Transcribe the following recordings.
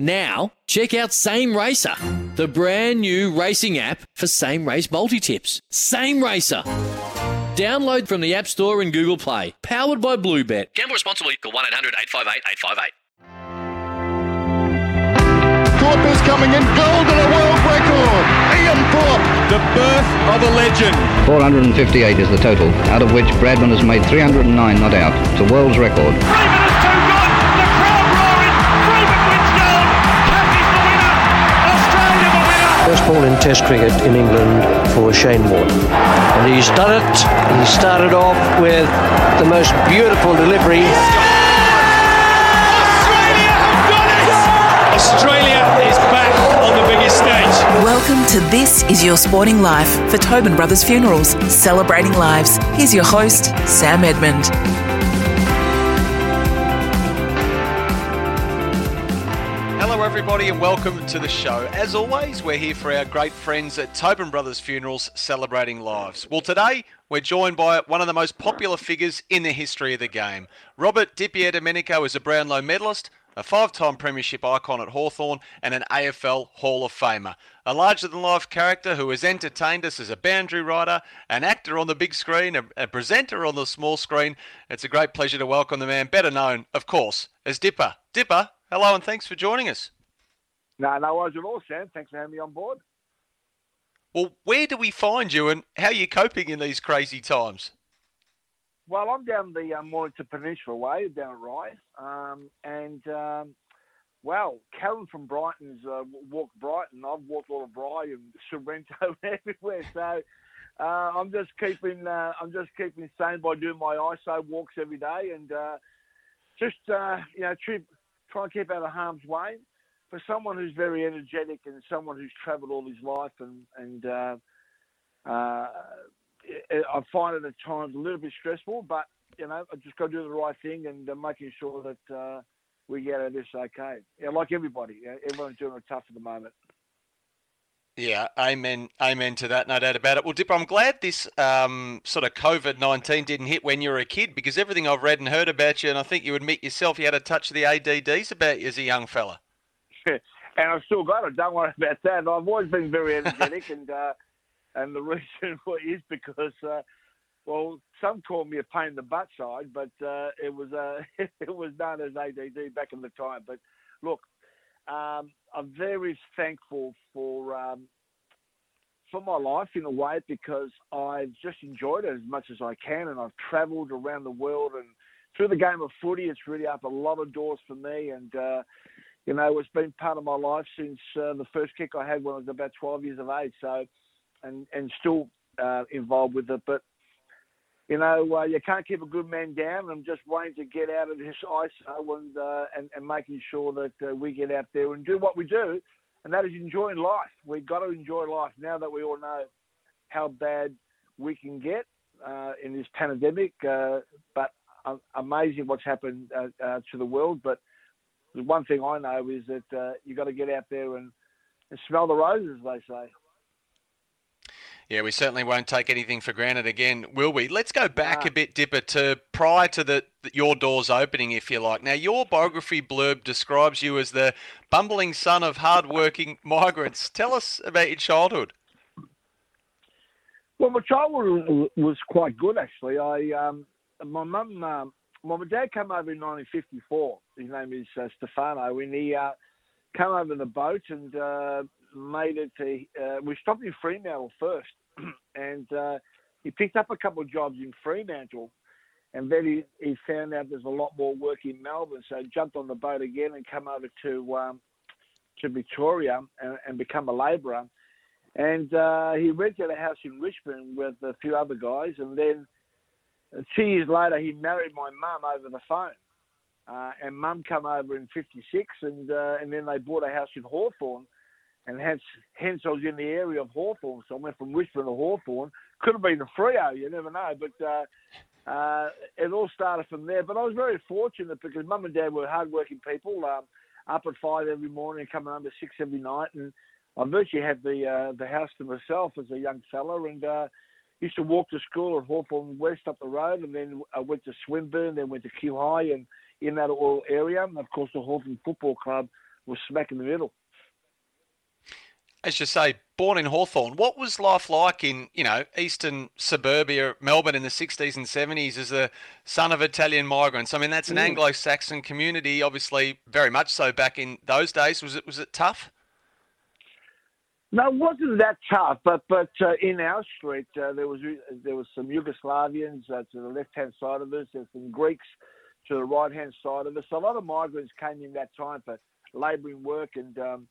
Now, check out Same Racer, the brand new racing app for same race multi tips. Same Racer. Download from the App Store and Google Play. Powered by Bluebet. Gamble responsibly. Call 1 800 858 858. Thorpe is coming in, gold and a world record. Ian Thorpe. The birth of a legend. 458 is the total, out of which Bradman has made 309 not out. It's a world's record. First ball in Test cricket in England for Shane Warne. And he's done it. He started off with the most beautiful delivery. Australia have done it. Australia is back on the biggest stage. Welcome to This Is Your Sporting Life for Tobin Brothers Funerals, celebrating lives. Here's your host, Sam Edmund. Everybody, and welcome to the show. As always, we're here for our great friends at Tobin Brothers Funerals celebrating lives. Well, today we're joined by one of the most popular figures in the history of the game. Robert DiPierdomenico is a Brownlow medalist, a five time Premiership icon at Hawthorn, and an AFL Hall of Famer. A larger than life character who has entertained us as a boundary rider, an actor on the big screen, a, a presenter on the small screen. It's a great pleasure to welcome the man better known, of course, as Dipper. Dipper, hello and thanks for joining us. No, no worries at all, Sam. Thanks for having me on board. Well, where do we find you and how are you coping in these crazy times? Well, I'm down the um, Mornington Peninsula way, down at Rye. Um, and, um, well, Karen from Brighton's uh, walked Brighton. I've walked all of Rye and Sorrento and everywhere. So uh, I'm just keeping uh, I'm just keeping sane by doing my ISO walks every day and uh, just, uh, you know, try, try and keep out of harm's way. For someone who's very energetic and someone who's travelled all his life and, and uh, uh, I find it at times a little bit stressful, but you know, I just got to do the right thing and uh, making sure that uh, we get out of this okay. Yeah, like everybody, everyone's doing it tough at the moment. Yeah, amen, amen to that, no doubt about it. Well, Dipper, I'm glad this um, sort of COVID 19 didn't hit when you were a kid because everything I've read and heard about you, and I think you admit yourself you had a touch of the ADDs about you as a young fella. and I've still got it. Don't worry about that. I've always been very energetic, and uh, and the reason is because, uh, well, some call me a pain in the butt side, but uh, it was uh, it was known as ADD back in the time. But look, um, I'm very thankful for um, for my life in a way because I've just enjoyed it as much as I can, and I've travelled around the world and through the game of footy. It's really opened a lot of doors for me, and uh, you know, it's been part of my life since uh, the first kick I had when I was about 12 years of age. So, and and still uh, involved with it, but. You know, uh, you can't keep a good man down. I'm just waiting to get out of this ISO and, uh, and, and making sure that uh, we get out there and do what we do, and that is enjoying life. We've got to enjoy life now that we all know how bad we can get uh, in this pandemic. But amazing what's happened to the world. But the one thing I know is that uh, you got to get out there and, and smell the roses, they say. Yeah, we certainly won't take anything for granted again, will we? Let's go back a bit, Dipper, to prior to the your doors opening, if you like. Now, your biography blurb describes you as the bumbling son of hard-working migrants. Tell us about your childhood. Well, my childhood was quite good actually. I um, my mum, um, well, my dad came over in 1954. His name is uh, Stefano, and he uh, came over in a boat and uh, made it to. Uh, we stopped in Fremantle first, and uh, he picked up a couple of jobs in Fremantle, and then he, he found out there's a lot more work in Melbourne, so he jumped on the boat again and come over to um, to Victoria and, and become a labourer. And uh, he rented a house in Richmond with a few other guys, and then two years later he married my mum over the phone. Uh, and Mum come over in '56, and uh, and then they bought a house in Hawthorn, and hence hence I was in the area of Hawthorn. So I went from Richmond to Hawthorn. Could have been a Freo, you never know. But uh, uh, it all started from there. But I was very fortunate because Mum and Dad were hardworking people, um, up at five every morning, coming home at six every night, and I virtually had the uh, the house to myself as a young fella, and uh, used to walk to school at Hawthorn West up the road, and then I went to Swinburne, then went to Kew High, and in that all area. And of course, the Hawthorn Football Club was smack in the middle. As you say, born in Hawthorn, what was life like in, you know, eastern suburbia, Melbourne in the 60s and 70s as a son of Italian migrants? I mean, that's an mm. Anglo-Saxon community, obviously very much so back in those days. Was it was it tough? No, it wasn't that tough, but but uh, in our street uh, there was there was some Yugoslavians uh, to the left hand side of us, there's some Greeks to the right hand side of us. A lot of migrants came in that time for labouring work, and um,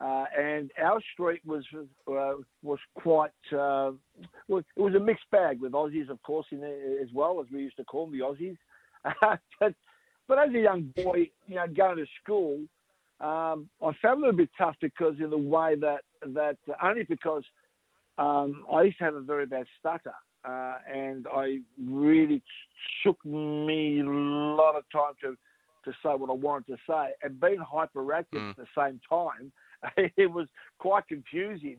uh, and our street was uh, was quite uh, it was a mixed bag with Aussies, of course, in there as well as we used to call them the Aussies. but but as a young boy, you know, going to school. Um, I found it a bit tough because in the way that that only because um, I used to have a very bad stutter, uh, and I really took me a lot of time to to say what I wanted to say, and being hyperactive mm. at the same time, it was quite confusing.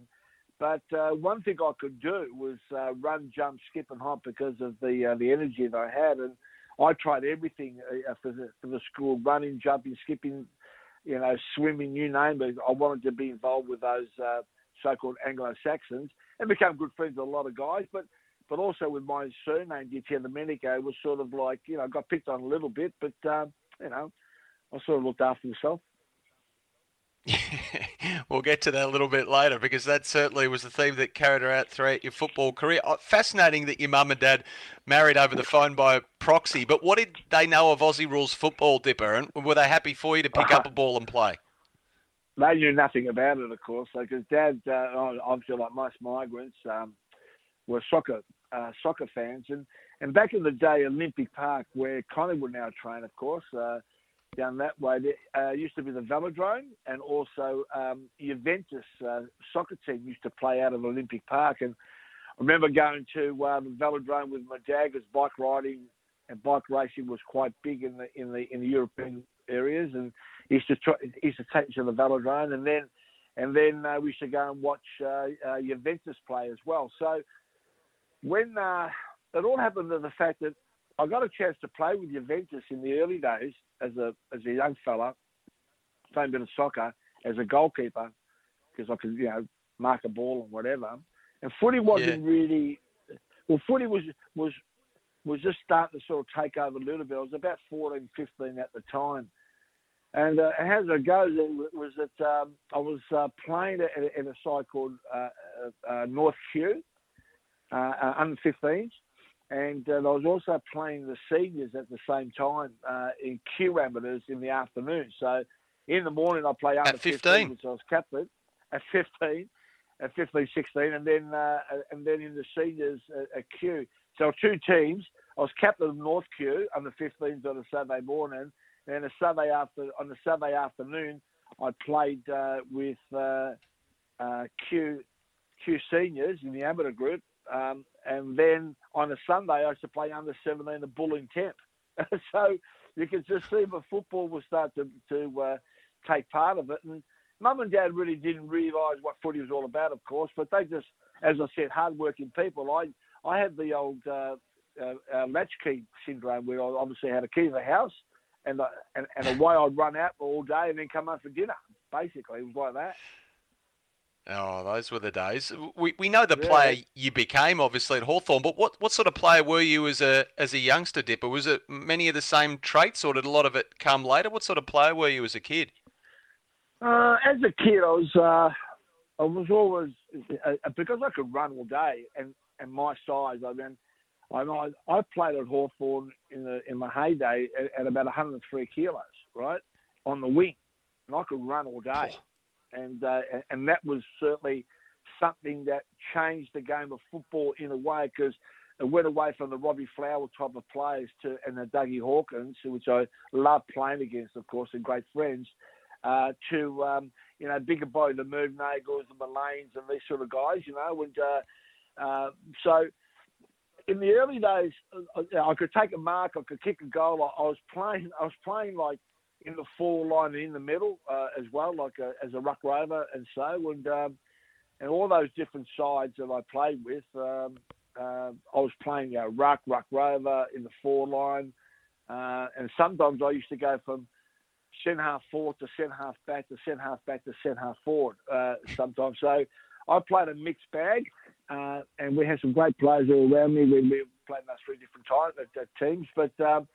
But uh, one thing I could do was uh, run, jump, skip, and hop because of the uh, the energy that I had, and I tried everything uh, for the, for the school: running, jumping, skipping, you know, swimming, you name it. I wanted to be involved with those uh, so-called Anglo-Saxons and become good friends with a lot of guys. But but also with my surname, Di Domenico, was sort of like, you know, got picked on a little bit, but, um, you know, I sort of looked after myself. We'll get to that a little bit later because that certainly was the theme that carried her out throughout your football career. Uh, fascinating that your mum and dad married over the phone by proxy, but what did they know of Aussie rules football, Dipper? And were they happy for you to pick up a ball and play? They knew nothing about it, of course, because dad, uh, obviously like most migrants, um, were soccer uh, soccer fans. And, and back in the day, Olympic Park, where Collingwood now train, of course, uh, down that way, there uh, used to be the Velodrome, and also um, Juventus uh, soccer team used to play out of Olympic Park. And I remember going to uh, the Velodrome with my dad, because bike riding and bike racing was quite big in the in the in the European areas, and he used to try, he used to take me to the Velodrome, and then and then uh, we used to go and watch uh, uh, Juventus play as well. So when uh, it all happened to the fact that I got a chance to play with Juventus in the early days as a as a young fella, playing a bit of soccer as a goalkeeper because I could you know mark a ball and whatever. And footy wasn't yeah. really well. Footy was was was just starting to sort of take over a little bit. I was about 14, 15 at the time. And uh, as it goes, it was that um, I was uh, playing at, at, a side called uh, uh, uh North uh, uh, under 15s. And uh, I was also playing the seniors at the same time uh, in Kew amateurs in the afternoon. So in the morning I play under at 15, which I was captain at 15, at 15, 16, and then uh, and then in the seniors at, at Kew. So two teams. I was captain of North Kew under 15s on a Saturday morning, and a Saturday after on a Saturday afternoon I played uh, with uh, uh, Kew Kew seniors in the amateur group um, and then on a Sunday, I used to play under 17 at Bull Temp. so you can just see the football will start to, to uh, take part of it. And mum and dad really didn't realise what footy was all about, of course, but they just, as I said, hard-working people. I, I had the old uh, uh, uh, latchkey syndrome where I obviously had a key to the house and, uh, and, and away I'd run out all day and then come home for dinner. Basically, it was like that. Oh, those were the days. We, we know the yeah. player you became, obviously at Hawthorn, but what, what sort of player were you as a as a youngster, Dipper? Was it many of the same traits, or did a lot of it come later? What sort of player were you as a kid? Uh, as a kid, I was uh, I was always uh, because I could run all day and, and my size. I mean, I I played at Hawthorn in the in my heyday at, at about 103 kilos, right, on the wing, and I could run all day and uh, and that was certainly something that changed the game of football in a way because it went away from the Robbie Flower type of players to and the Dougie Hawkins, which I love playing against, of course, and great friends, uh, to um, you know bigger boy, the Merv Neagles, the Mullanes, and these sort of guys, you know, and uh, uh, so. In the early days, uh, I could take a mark, I could kick a goal. I was playing, I was playing like in the four line and in the middle uh, as well, like a, as a ruck rover and so, and um, and all those different sides that I played with. Um, uh, I was playing a ruck, ruck rover in the four line, uh, and sometimes I used to go from centre half forward to centre half back to centre half back to centre half forward. Uh, sometimes, so I played a mixed bag, uh, and we had some great players all around me. We, we played those three different times, at teams, but. Um,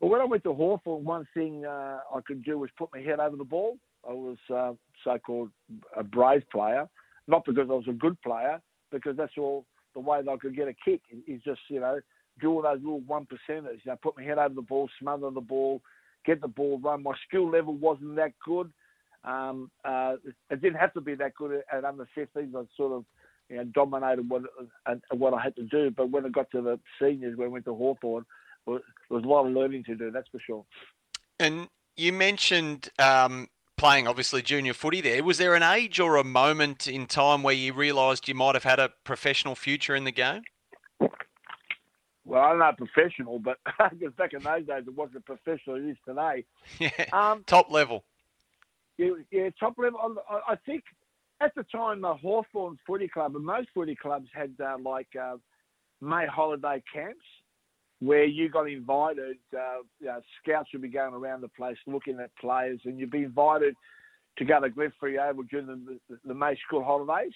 but when I went to Hawthorn, one thing uh, I could do was put my head over the ball. I was uh, so-called a brave player, not because I was a good player, because that's all the way that I could get a kick is just, you know, do all those little one percenters, you know, put my head over the ball, smother the ball, get the ball run. My skill level wasn't that good. Um, uh, it didn't have to be that good at under 15s. I sort of, you know, dominated what uh, what I had to do. But when I got to the seniors, when I went to Hawthorn, there was a lot of learning to do. That's for sure. And you mentioned um, playing obviously junior footy there. Was there an age or a moment in time where you realised you might have had a professional future in the game? Well, I'm not professional, but because back in those days it wasn't professional it is today. Yeah, um, top level. Yeah, yeah, top level. I think at the time the Hawthorn Footy Club and most footy clubs had uh, like uh, May holiday camps where you got invited. Uh, you know, scouts would be going around the place looking at players, and you'd be invited to go to Glenferrie Oval during the, the, the May school holidays.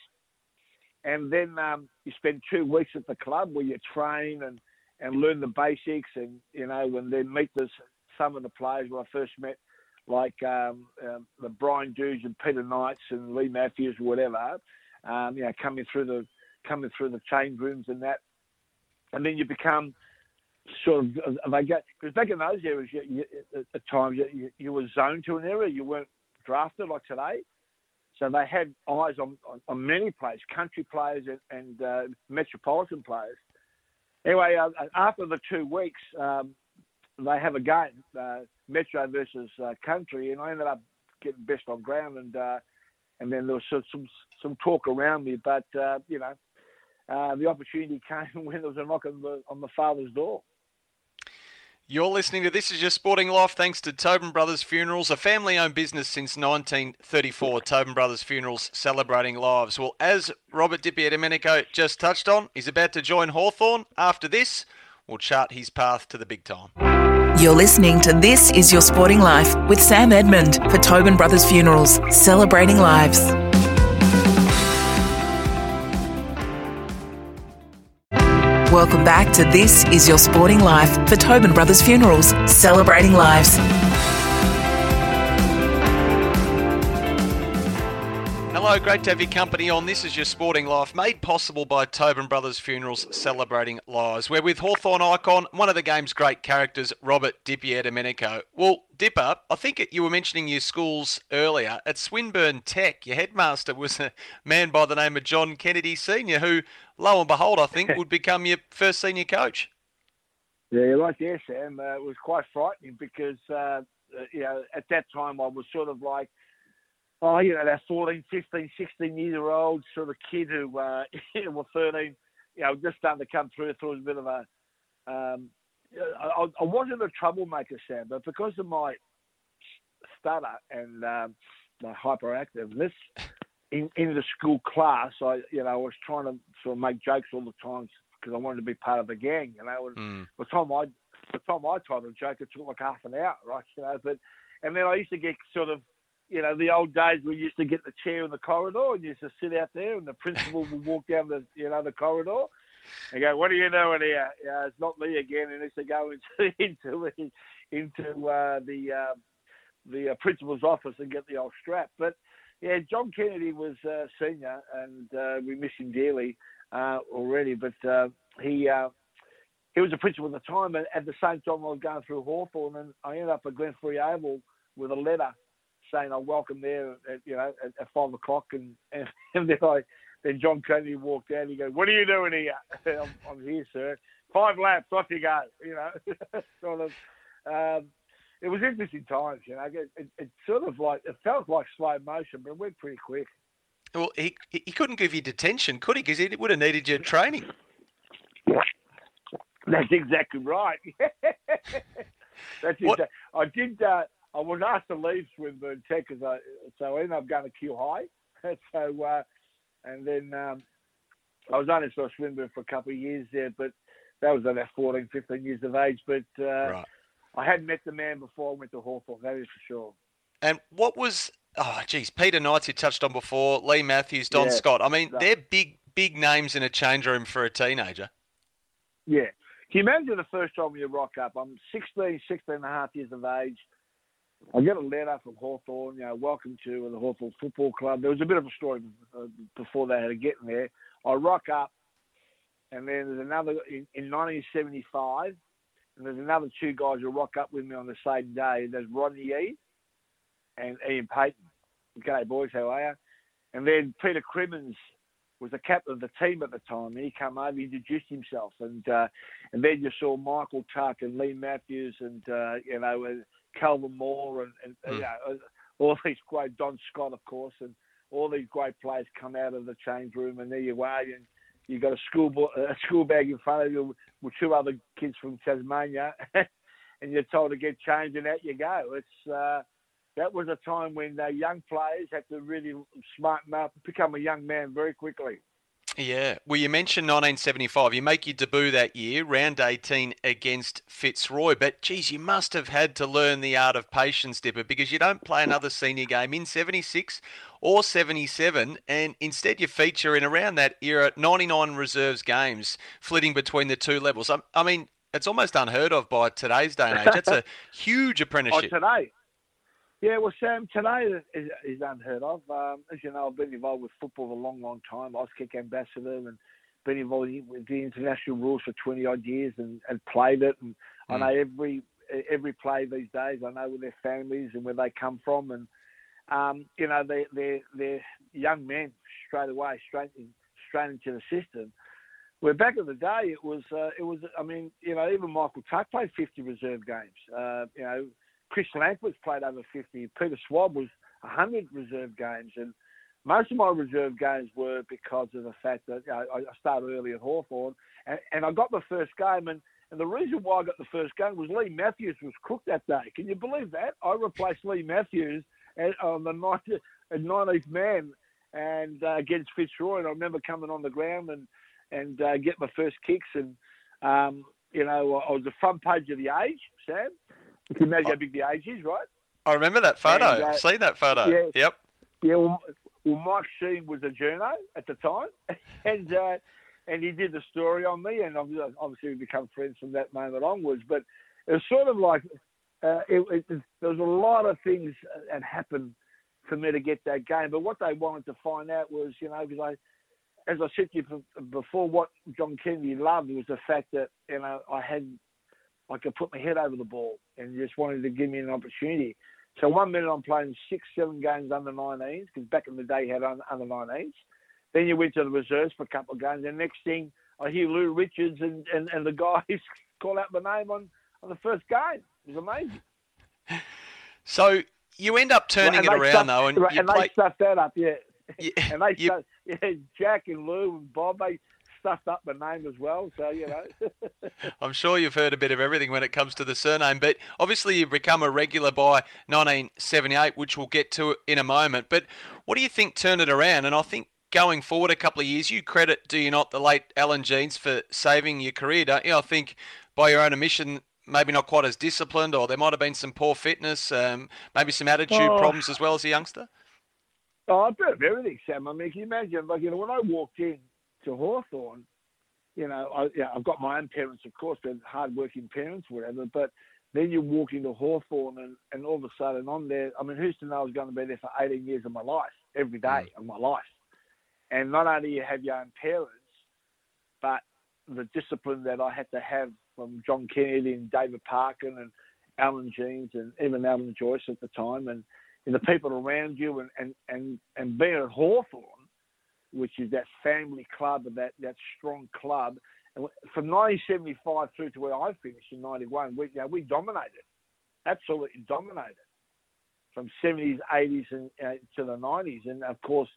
And then um, you spend two weeks at the club where you train and, and learn the basics, and you know, and then meet this, some of the players where I first met, like um, um, the Brian Dews and Peter Knights and Leigh Matthews, or whatever. Um, you know, coming through the coming through the change rooms and that, and then you become sort of they get because back in those years, you, you, at times you, you, were zoned to an area, you weren't drafted like today. So they had eyes on, on, on many players, country players and, and uh, metropolitan players. Anyway, uh, after the two weeks, um, they have a game, uh, Metro versus uh, Country, and I ended up getting best on ground, and uh, and then there was some some, some talk around me, but uh, you know, the opportunity came when there was a knock on the on the father's door. You're listening to This Is Your Sporting Life thanks to Tobin Brothers Funerals, a family owned business since 1934. Tobin Brothers Funerals celebrating lives. Well, as Robert DiPierdomenico just touched on, he's about to join Hawthorn. After this, we'll chart his path to the big time. You're listening to This Is Your Sporting Life with Sam Edmund for Tobin Brothers Funerals, celebrating lives. Welcome back to This Is Your Sporting Life for Tobin Brothers Funerals, celebrating lives. Hello, great to have your company on. This is your sporting life, made possible by Tobin Brothers Funerals Celebrating Lives. We're with Hawthorn icon, one of the game's great characters, Robert DiPierdomenico. Well, Dipper, I think you were mentioning your schools earlier. At Swinburne Tech, your headmaster was a man by the name of John Kennedy Sr., who, lo and behold, I think would become your first senior coach. Yeah, you're right there, Sam. Uh, it was quite frightening because, uh, uh, you know, at that time I was sort of like, oh, you know, that 14, 15, 16 year old sort of kid who uh, were 13, you know, just starting to come through. through a bit of a, um, I, I wasn't a troublemaker, Sam, but because of my stutter and um, my hyperactiveness in, in the school class, I you know I was trying to sort of make jokes all the time because I wanted to be part of the gang. You know, and mm. by the time I by the time I told a joke, it took like half an hour, right? You know, but and then I used to get sort of you know, the old days we used to get the chair in the corridor and used to sit out there, and the principal would walk down the you know the corridor, and go, "What are you doing here? It's not me again." And used to go into into into uh, the uh, the principal's office and get the old strap. But yeah, John Kennedy was uh, senior, and uh, we miss him dearly uh, already. But he he was a principal at the time, and at the same time I was going through Hawthorn, and I ended up at Glenferrie Oval with a letter saying I welcome there, at, you know, at, at five o'clock, and, and, and then I then John Kennedy walked out. And he goes, "What are you doing here?" I'm, I'm here, sir. Five laps, off you go. You know, sort of. Um, it was interesting times, you know. It, it, it, sort of like it felt like slow motion, but it went pretty quick. Well, he he couldn't give you detention, could he? Because he would have needed your training. That's exactly right. That's exactly. I did. Uh, I was asked to leave Swinburne Tech because I so I ended up going to Kew High. so uh, and then um, I was only for Swinburne for a couple of years there, but that was about 14, 15 years of age. But uh, right. I hadn't met the man before I went to Hawthorn. That is for sure. And what was oh geez, Peter Knights you touched on before, Leigh Matthews, Don yeah, Scott. I mean, they're big big names in a change room for a teenager. Yeah. Can you imagine the first time you rock up? I'm 16, 16 and a half years of age. I get a letter from Hawthorn, you know, welcome to the Hawthorn Football Club. There was a bit of a story uh, before they had to get in there. I rock up, and then there's another in, in 1975, and there's another two guys who rock up with me on the same day. There's Rodney Eade and Ian Paton. Okay, boys, how are you? And then Peter Crimmins was the captain of the team at the time, and he came over, introduced himself, and uh, and then you saw Michael Tuck and Leigh Matthews and uh, you know Kelvin Moore and, and mm. you know, all these great Don Scott, of course, and all these great players come out of the change room, and there you are, and you got a school a school bag in front of you with two other kids from Tasmania, and you're told to get changed, and out you go. It's uh, that was a time when the young players had to really smarten up, become a young man very quickly. Yeah. Well, you mentioned 1975. You make your debut that year, round 18 against Fitzroy. But, geez, you must have had to learn the art of patience, Dipper, because you don't play another senior game in 76 or 77. And instead, you feature in around that era 99 reserves games, flitting between the two levels. I, I mean, it's almost unheard of by today's day and age. That's a huge apprenticeship. Oh, today. Yeah, well, Sam, today is, is unheard of. Um, as you know, I've been involved with football for a long, long time. Auskick ambassador and been involved with the international rules for 20 odd years and, and played it. And mm. I know every every play these days. I know where their families and where they come from. And, um, you know, they're, they're, they're young men straight away, straight, in, straight into the system. Where back in the day, it was, uh, it was. I mean, you know, even Michael Tuck played 50 reserve games. Uh, you know, Chris Langford's played over 50. Peter Schwab was 100 reserve games. And most of my reserve games were because of the fact that you know, I started early at Hawthorn and, and I got the first game. And, and the reason why I got the first game was Leigh Matthews was cooked that day. Can you believe that? I replaced Leigh Matthews on the 90th, 90th man and uh, against Fitzroy. And I remember coming on the ground and, and uh, get my first kicks. And, um, you know, I was the front page of the age, Sam. You can imagine how big the age is, right? I remember that photo. And, uh, Seen that photo. Yeah, yep. Yeah, well, well, Mike Sheahan was a journo at the time, and uh, and he did the story on me, and obviously we become friends from that moment onwards. But it was sort of like uh, it, it, there was a lot of things that happened for me to get that game. But what they wanted to find out was, you know, because I, as I said to you before, what John Kennedy loved was the fact that you know I had I could put my head over the ball and just wanted to give me an opportunity. So one minute I'm playing six, seven games under 19s because back in the day you had under 19s. Then you went to the reserves for a couple of games. And next thing I hear Lou Richards and, and, and the guys call out my name on, on the first game. It was amazing. So you end up turning well, it around stuffed, though, and, and play... they stuffed that up, yeah. yeah and they you... stuffed, yeah, Jack and Lou and Bob, they stuffed up my name as well. So you know. I'm sure you've heard a bit of everything when it comes to the surname, but obviously you've become a regular by 1978, which we'll get to in a moment. But what do you think turned it around? And I think going forward a couple of years, you credit, do you not, the late Alan Jeans for saving your career, don't you? I think by your own admission, maybe not quite as disciplined, or there might have been some poor fitness, um, maybe some attitude oh. problems as well as a youngster. Oh, a bit of everything, Sam. I mean, can you imagine, like, you know, when I walked in to Hawthorn, you know, I, yeah, I've got my own parents, of course, they're hard-working parents, whatever. But then you walk into Hawthorn, and, and all of a sudden I'm there. I mean, who's to know I was going to be there for 18 years of my life, every day mm. of my life. And not only you have your own parents, but the discipline that I had to have from John Kennedy and David Parkin and Alan Jeans and even Alan Joyce at the time, and, and the people around you, and, and, and, and being at Hawthorn, which is that family club that, that strong club. And from 1975 through to where I finished in 91, we, you know, we dominated, absolutely dominated from 70s, 80s, and uh, to the 90s. And of course,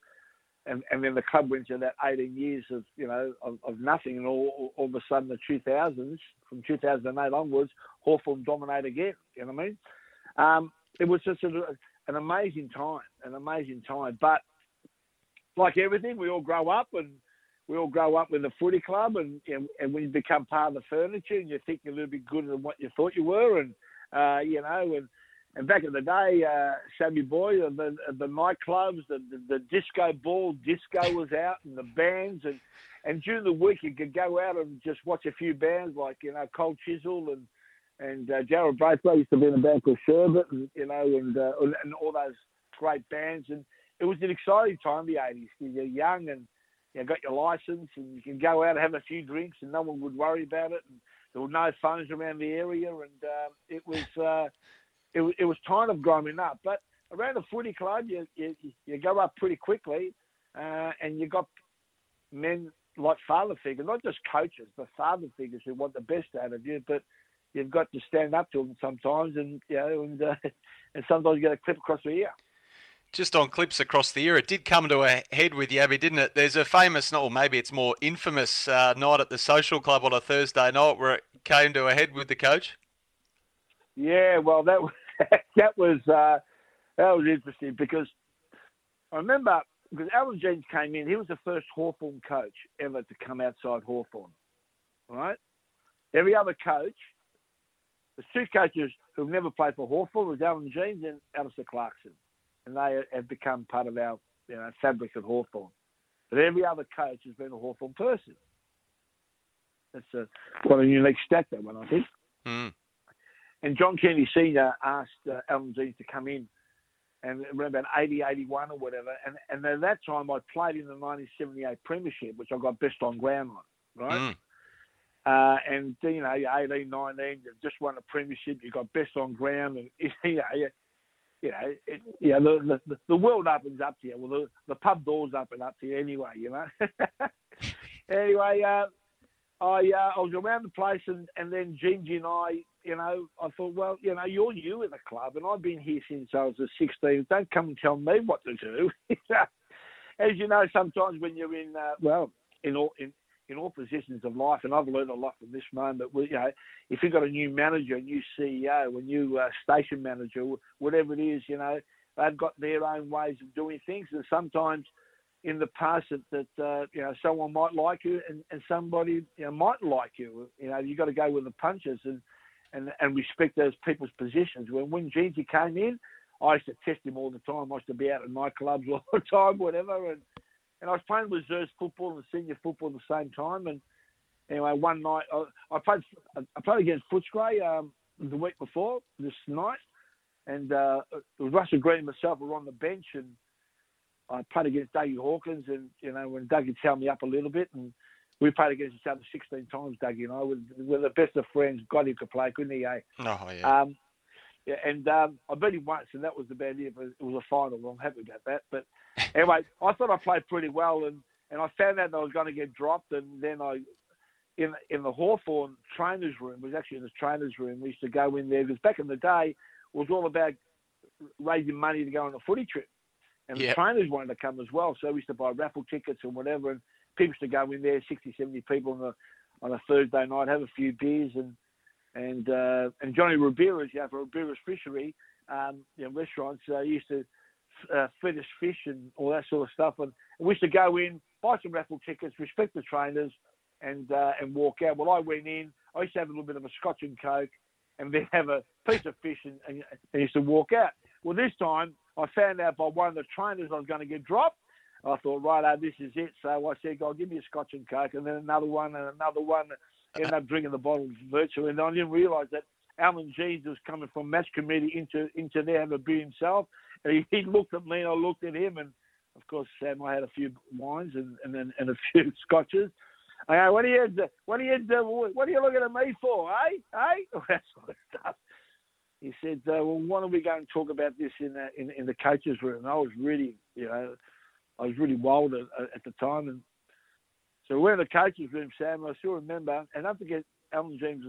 and, and then the club went to that 18 years of you know of, of nothing, and all, all, all of a sudden the 2000s, from 2008 onwards, Hawthorn dominate again. You know what I mean? Um, it was just a, an amazing time, an amazing time. But like everything, we all grow up and we all grow up with the footy club, and and, and you become part of the furniture, and you think you're a little bit gooder than what you thought you were, and uh, you know, and and back in the day, uh, Sammy Boy, the the nightclubs, the, the, the disco ball, disco was out, and the bands, and and during the week you could go out and just watch a few bands like you know Cold Chisel and and uh, Daryl Braithwaite used to be in a band called Sherbet, and you know, and uh, and all those great bands, and it was an exciting time, the '80s. You're young and you got your license, and you can go out and have a few drinks, and no one would worry about it. And there were no phones around the area, and uh, it was. Uh, it, it was time of growing up. But around the footy club, you you, you go up pretty quickly, uh, and you got men like father figures, not just coaches, but father figures who want the best out of you. But you've got to stand up to them sometimes, and you know, and uh, and sometimes you get a clip across the ear. Just on clips across the year, it did come to a head with Yabby, didn't it? There's a famous, or maybe it's more infamous, uh, night at the social club on a Thursday night where it came to a head with the coach. Yeah, well, that that was uh, that was interesting because I remember because Alan Jeans came in. He was the first Hawthorn coach ever to come outside Hawthorn. Right? Every other coach, the two coaches who've never played for Hawthorn was Alan Jeans and Alastair Clarkson, and they have become part of our you know fabric at Hawthorn. But every other coach has been a Hawthorn person. That's a, quite a unique stat, that one, I think. Mm. And John Kennedy Sr. asked uh, Alan Jeans to come in and around about 80, 81 or whatever. And, and at that time, I played in the 1978 Premiership, which I got best on ground on, right? Mm. Uh, and, you know, 18, 19, you've just won a Premiership, you got best on ground, and, you know, you, know, it, you know the, the, the world opens up to you. Well, the, the pub doors open up to you anyway, you know. anyway, uh, I uh, I was around the place, and, and then Jeansy and I, you know, I thought, well, you know, you're new in the club, and I've been here since I was a 16. Don't come and tell me what to do. As you know, sometimes when you're in, uh, well, in all in, in all positions of life, and I've learned a lot from this moment. You know, if you've got a new manager, a new CEO, a new uh, station manager, whatever it is, you know, they've got their own ways of doing things, and sometimes in the past that, that uh, you know someone might like you and, and somebody you know might like you. You know, you got to go with the punches and, and and respect those people's positions. When when Jeansy came in, I used to test him all the time. I used to be out at nightclubs all the time, whatever, and and I was playing reserves football and senior football at the same time. And anyway, one night I, I played I played against Footscray um, the week before this night, and uh, it was Russell Green and myself were on the bench and I played against Dougie Hawkins, and you know when Dougie held me up a little bit, and we played against each other 16 times. Dougie and I we're, we're the best of friends. God, he could play, couldn't he? Eh? Oh yeah. Um, yeah, and um, I beat him once, and that was about it. But it was a final. I'm happy about that. But anyway, I thought I played pretty well, and, and I found out that I was going to get dropped, and then I in in the Hawthorn trainers room. It was actually in the trainers room. We used to go in there because back in the day it was all about raising money to go on a footy trip and Yep. the trainers wanted to come as well. So we used to buy raffle tickets and whatever, and people used to go in there, 60, 70 people on a on a Thursday night, have a few beers, and and uh, and Johnny Ribera's, you for Ribera's Fishery, um, you know, restaurants, uh, used to uh, fish and all that sort of stuff, and we used to go in, buy some raffle tickets, respect the trainers, and uh, and walk out. Well, I went in, I used to have a little bit of a Scotch and Coke, and then have a piece of fish, and, and, and used to walk out. Well, this time I found out by one of the trainers I was going to get dropped. I thought, right, oh, this is it. So I said, God, give me a Scotch and Coke, and then another one, and another one. Ended up drinking the bottle virtually, and I didn't realise that Alan Jeans was coming from match committee into into there having a beer himself. And he, he looked at me, and I looked at him, and of course, Sam, I had a few wines and and then and a few scotches. I go, what are you, what are you, what are you looking at me for, eh? Eh? All that sort of stuff he said, uh, "Well, why don't we go and talk about this in the, in, in the coaches' room?" And I was really, you know, I was really wild at, at the time. And so we're in the coach's room, Sam, and I still remember, and don't forget, Alan Jeans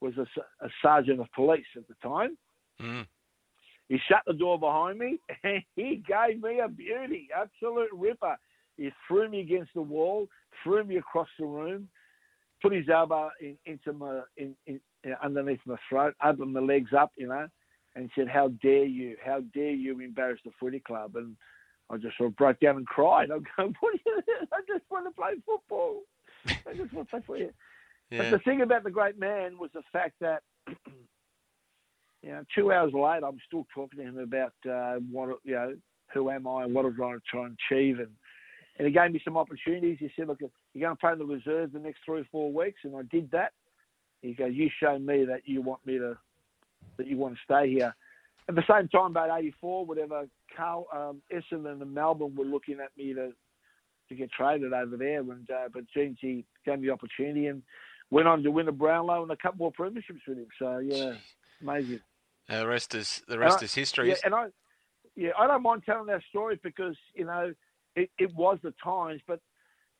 was a, a sergeant of police at the time. Mm. He shut the door behind me and he gave me a beauty, absolute ripper. He threw me against the wall, threw me across the room, put his elbow in, into my in, in, underneath my throat, opened my legs up, you know, and said, "How dare you? How dare you embarrass the footy club?" And I just sort of broke down and cried. I'm going, "What? You, I just want to play football. I just want to play football." Yeah. But the thing about the great man was the fact that, you know, two hours later, I'm still talking to him about uh, what, you know, who am I and what I was trying to try and achieve, and and he gave me some opportunities. He said, "Look, you're going to play in the reserves the next three or four weeks," and I did that. He goes, "You show me that you want me to, that you want to stay here." At the same time, about '84, whatever, Carl um, Essendon and Melbourne were looking at me to to get traded over there, and uh, but Jeansy gave me the opportunity and went on to win a Brownlow and a couple more premierships with him. So yeah, amazing. Uh, the rest is the rest I, is history. Yeah, and I, yeah, I don't mind telling that story because you know it, it was the times, but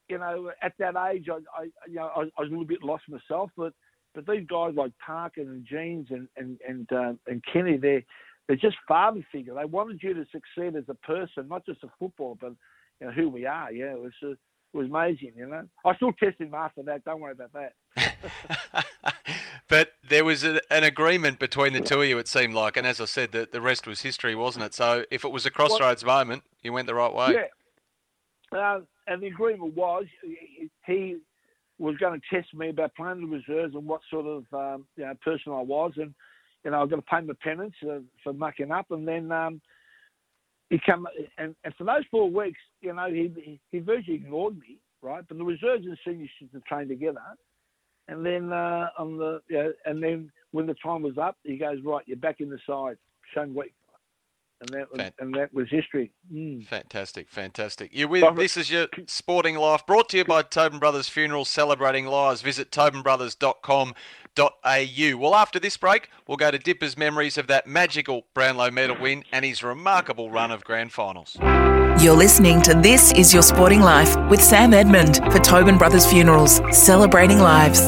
you know at that age I, I you know I, I was a little bit lost myself, but but these guys like Parkin and Jeans and and and uh, and Kenny, they're they're just father figure. They wanted you to succeed as a person, not just a footballer, but you know who we are. Yeah, it was. Uh, it was amazing, you know. I still tested him after that. Don't worry about that. but there was a, an agreement between the two of you, it seemed like, and as I said, the, the rest was history, wasn't it? So if it was a crossroads well, moment, you went the right way. Yeah. Uh, and the agreement was he was going to test me about playing the reserves and what sort of um, you know, person I was, and you know I've got to pay my penance uh, for mucking up, and then. Um, he come and, and for those four weeks, you know, he, he, virtually ignored me, right? But the reserves and seniors used to train together, and then uh, on the you know, and then when the time was up, he goes right, you're back in the side, showing what and that was, and that was history. Mm. Fantastic, fantastic. You with this is your sporting life brought to you by Tobin Brothers Funeral celebrating lives. Visit tobinbrothers.com.au. Well, after this break, we'll go to Dipper's memories of that magical Brownlow medal win and his remarkable run of grand finals. You're listening to This Is Your Sporting Life with Sam Edmund for Tobin Brothers Funerals, celebrating lives.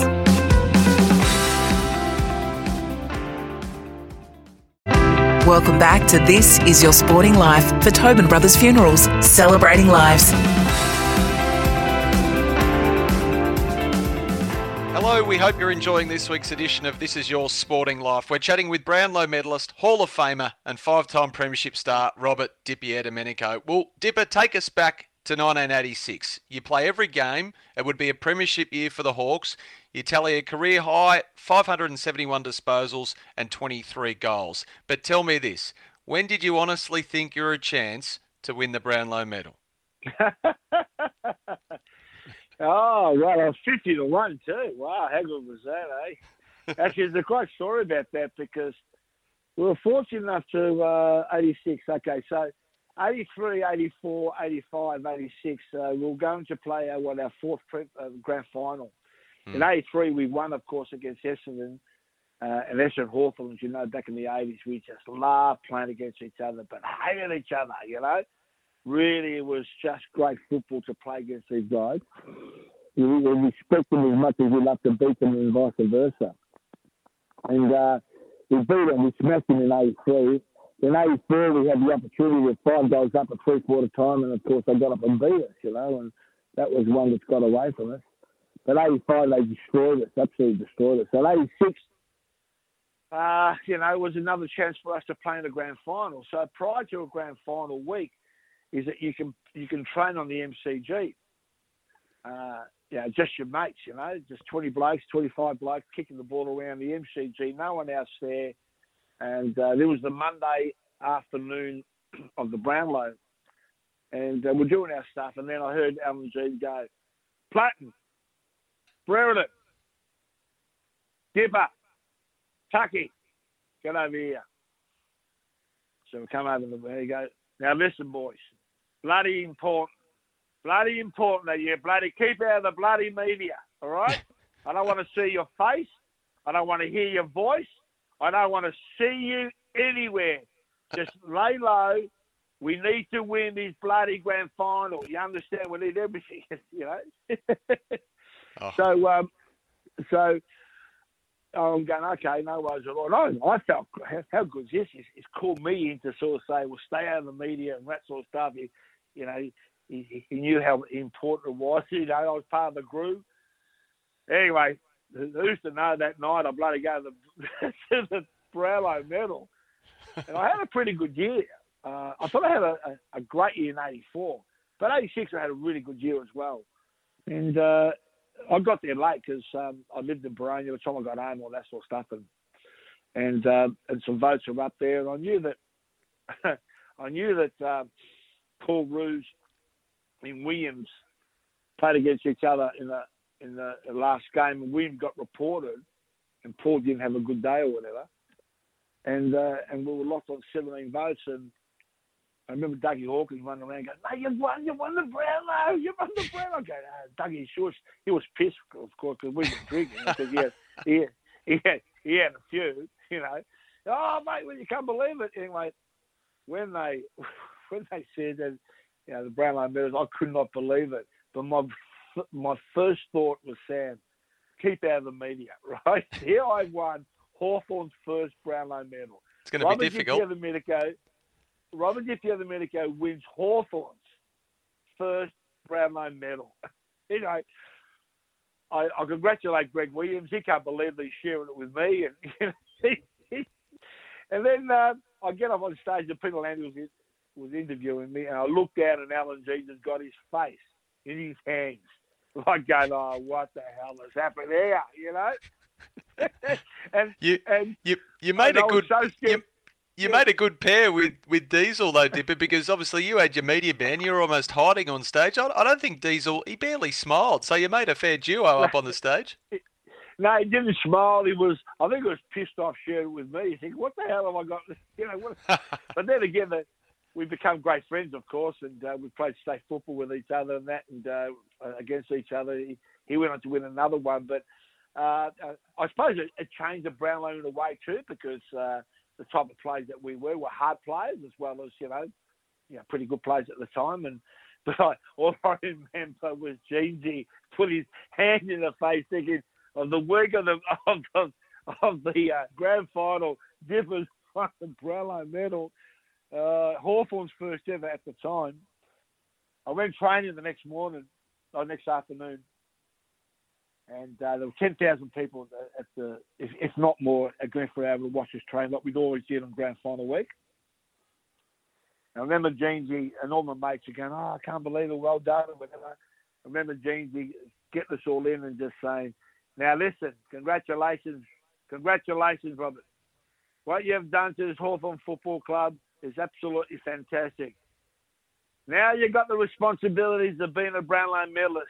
Welcome back to This Is Your Sporting Life for Tobin Brothers Funerals, celebrating lives. Hello, we hope you're enjoying this week's edition of This Is Your Sporting Life. We're chatting with Brownlow medalist, Hall of Famer, and five time Premiership star Robert DiPierdomenico. Well, Dipper, take us back to 1986. You play every game. It would be a premiership year for the Hawks. You tally a career high 571 disposals and 23 goals. But tell me this when did you honestly think you were a chance to win the Brownlow medal? oh, right. I was 50 to 1 too. Wow, how good was that, eh? Actually, there's a great story about that because we were fortunate enough to uh, 86. Okay, so 83, 84, 85, 86, uh, we were going to play our, what, our fourth pre- uh, grand final Mm. In '83, we won, of course, against Essendon. Uh, and Essendon Hawthorn, as you know, back in the 80s, we just loved playing against each other, but hated each other, you know. Really, it was just great football to play against these guys. We, respect them as much as we love to beat them and vice versa. And uh, we beat them, we smashed them in 83. In 84, we had the opportunity with five goals up at three quarter time, and of course, they got up and beat us, you know, and that was one that's got away from us. But 85, they destroyed us, absolutely destroyed us. So 86, uh, you know, was another chance for us to play in the grand final. So prior to a grand final week, is that you can you can train on the MCG. Uh, just your mates, you know, just 20 blokes, 25 blokes kicking the ball around the MCG, no one else there. And uh, there was the Monday afternoon of the Brownlow. And uh, we're doing our stuff. And then I heard Alan G go, Platten, Brereton, Dipper, Tucky, get over here. So we come over and there you go. Now listen, boys. Bloody important. Bloody important that you bloody keep out of the bloody media, all right? I don't want to see your face. I don't want to hear your voice. I don't want to see you anywhere. Just lay low we need to win this bloody grand final. You understand? We need everything, you know. Oh. So, um, so I'm going, okay, no worries at all. No, I felt, how, how good is this? He's, he's called me in to sort of say, well, stay out of the media and that sort of stuff. He, you know, he, he knew how important it was. You know, I was part of the group. Anyway, who's to know that night I bloody go to the, to the Brownlow medal. And I had a pretty good year. Uh, I thought I had a, a, a great year in 84. But 86, I had a really good year as well. And uh, I got there late because um, I lived in Boronia by the time I got home, all that sort of stuff. And and um, and some votes were up there. And I knew that I knew that uh, Paul Roos and Williams played against each other in the in the last game, and Williams got reported, and Paul didn't have a good day or whatever, and uh, and we were locked on 17 votes, and I remember Dougie Hawkins running around going, "No, you won, you won the Brownlow, you won the Brownlow." I go, Dougie, sure, he was pissed, of course, because we were drinking, he had, he had, he had a few, you know. Oh, mate, well, you can't believe it. Anyway, when they when they said that, you know, the Brownlow medals, I could not believe it. But my my first thought was, Sam, keep out of the media, right? Here I won Hawthorn's first Brownlow medal. It's going to be difficult. Robert Medico, Robert Medico wins Hawthorn's first Brownlow medal. you know, I, I, congratulate Greg Williams. He can't believe he's sharing it with me. And, and then uh, I get up on stage and Peter Landy was, was interviewing me, and I looked down and Alan Jeans got his face in his hands. Like going, oh, what the hell has happened here? You know. and you and you you made a good so you, you made a good pair with, with Diesel though, Dipper, because obviously you had your media band. You were almost hiding on stage. I, I don't think Diesel he barely smiled, so you made a fair duo up on the stage. No, he didn't smile. He was, I think, he was pissed off sharing with me. He think, "What the hell have I got?" You know. What? but then again, the, we become great friends, of course, and uh, we played state football with each other and that, and uh, against each other. He, he, went on to win another one, but uh, I suppose it, it, changed the Brownlow in a way too, because uh, the type of players that we were were hard players as well as you know, you know, pretty good players at the time. And but I, all I remember was Jeansy put his hand in the face, thinking of the week of the of of the uh, grand final, Dippers won the Brownlow medal uh, Hawthorn's first ever at the time. I went training the next morning, or next afternoon, and uh, there were 10,000 people at the, if, if not more, at Glenferrie Oval to watch us train like we'd always did on grand final week. I remember Jeansy and all my mates are going, oh, I can't believe it, well done, whatever. I remember Jeansy getting us all in and just saying, now listen, congratulations, congratulations, Robert. What you have done to this Hawthorn Football Club is absolutely fantastic. Now you've got the responsibilities of being a Brownlow medalist.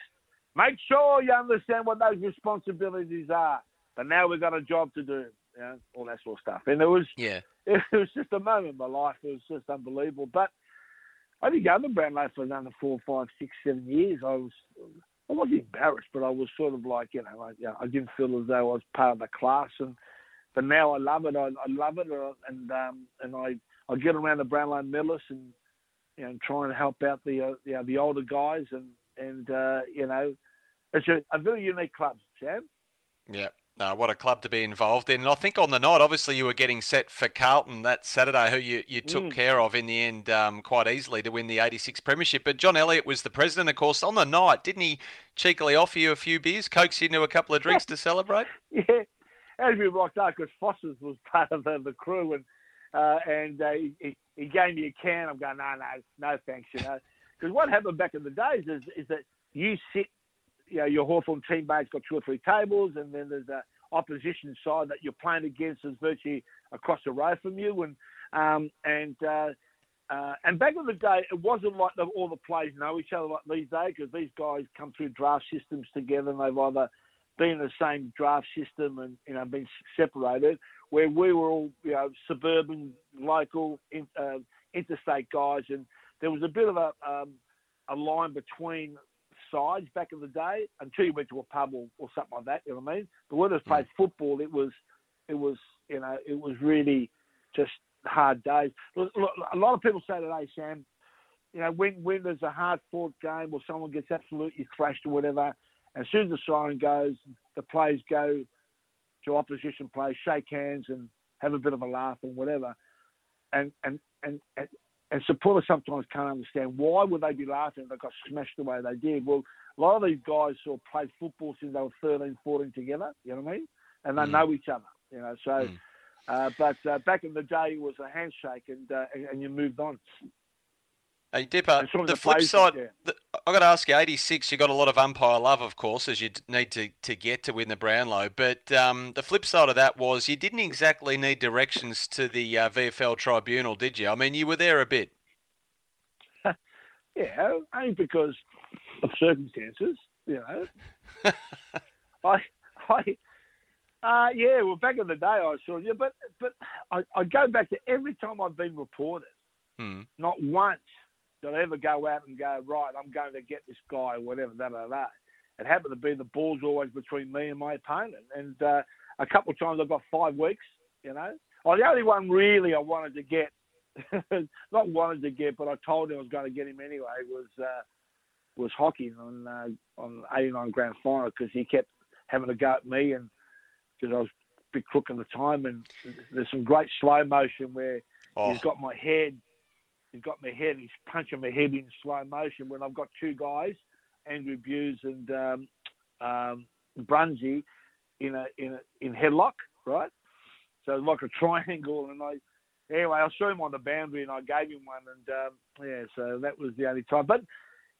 Make sure you understand what those responsibilities are. But now we've got a job to do, you know, all that sort of stuff. And it was, yeah, it was just a moment in my life. It was just unbelievable. But I didn't go to Brownlow for another four, five, six, seven years. I was, I wasn't embarrassed, but I was sort of like, you know, I, you know, I didn't feel as though I was part of the class. And but now I love it. I, I love it, and um, and I I get around the Brownlow medalists and you know try and help out the uh, you know, the older guys and and uh, you know it's a, a, very unique club, Sam. Yeah. No, what a club to be involved in. And I think on the night, obviously, you were getting set for Carlton that Saturday, who you, you took mm. care of in the end um, quite easily to win the 86 Premiership. But John Elliott was the president, of course, on the night. Didn't he cheekily offer you a few beers, coax you into a couple of drinks to celebrate? Yeah. As we rocked out, because Foster's was part of the, the crew. And uh, and uh, he, he gave me a can. I'm going, no, no, no, thanks, you know. Because what happened back in the days is, is that you sit, you know, your Hawthorn teammates got two or three tables, and then there's a opposition side that you're playing against is virtually across the road from you, and um, and uh, uh, and back in the day, it wasn't like the, all the players know each other like these days because these guys come through draft systems together, and they've either been in the same draft system and you know been separated, where we were all, you know, suburban, local, in, uh, interstate guys, and there was a bit of a um, a line between sides back in the day until you went to a pub or, or something like that. You know what I mean? But when us played football, it was it was you know it was really just hard days. Look, look, A lot of people say today, Sam, you know, when when there's a hard fought game or someone gets absolutely thrashed or whatever, and as soon as the siren goes, the players go to opposition players, shake hands, and have a bit of a laugh and whatever. And and and and, and supporters sometimes can't understand why would they be laughing if they got smashed the way they did. Well, a lot of these guys sort of played football since they were 13, 14 together. You know what I mean? And they mm. know each other. You know, so. Mm. Uh, but uh, back in the day, it was a handshake, and uh, and you moved on. Hey Dipper, the, the flip side, yeah. the, I got to ask you, 86, you got a lot of umpire love, of course, as you need to, to get to win the Brownlow. But um, the flip side of that was you didn't exactly need directions to the uh, VFL tribunal, did you? I mean, you were there a bit. yeah, only because of circumstances, you know. I, I, uh, yeah, well, back in the day, I saw you, but but I, I go back to every time I've been reported, hmm. not once did I ever go out and go, right, I'm going to get this guy or whatever, da, da, da. It happened to be the ball's always between me and my opponent. And uh, a couple of times I got five weeks, you know. Oh, the only one really I wanted to get, not wanted to get, but I told him I was going to get him anyway, was uh, was Hocking on uh, on 89 grand final because he kept having a go at me and because I was a bit crook at the time. And there's some great slow motion where oh. he's got my head he's got my head, he's punching my head in slow motion when I've got two guys, Andrew Bews and um, um, Brunsey, in a in a in headlock, right? So like a triangle, and I anyway I saw him on the boundary and I gave him one, and um, yeah, so that was the only time. But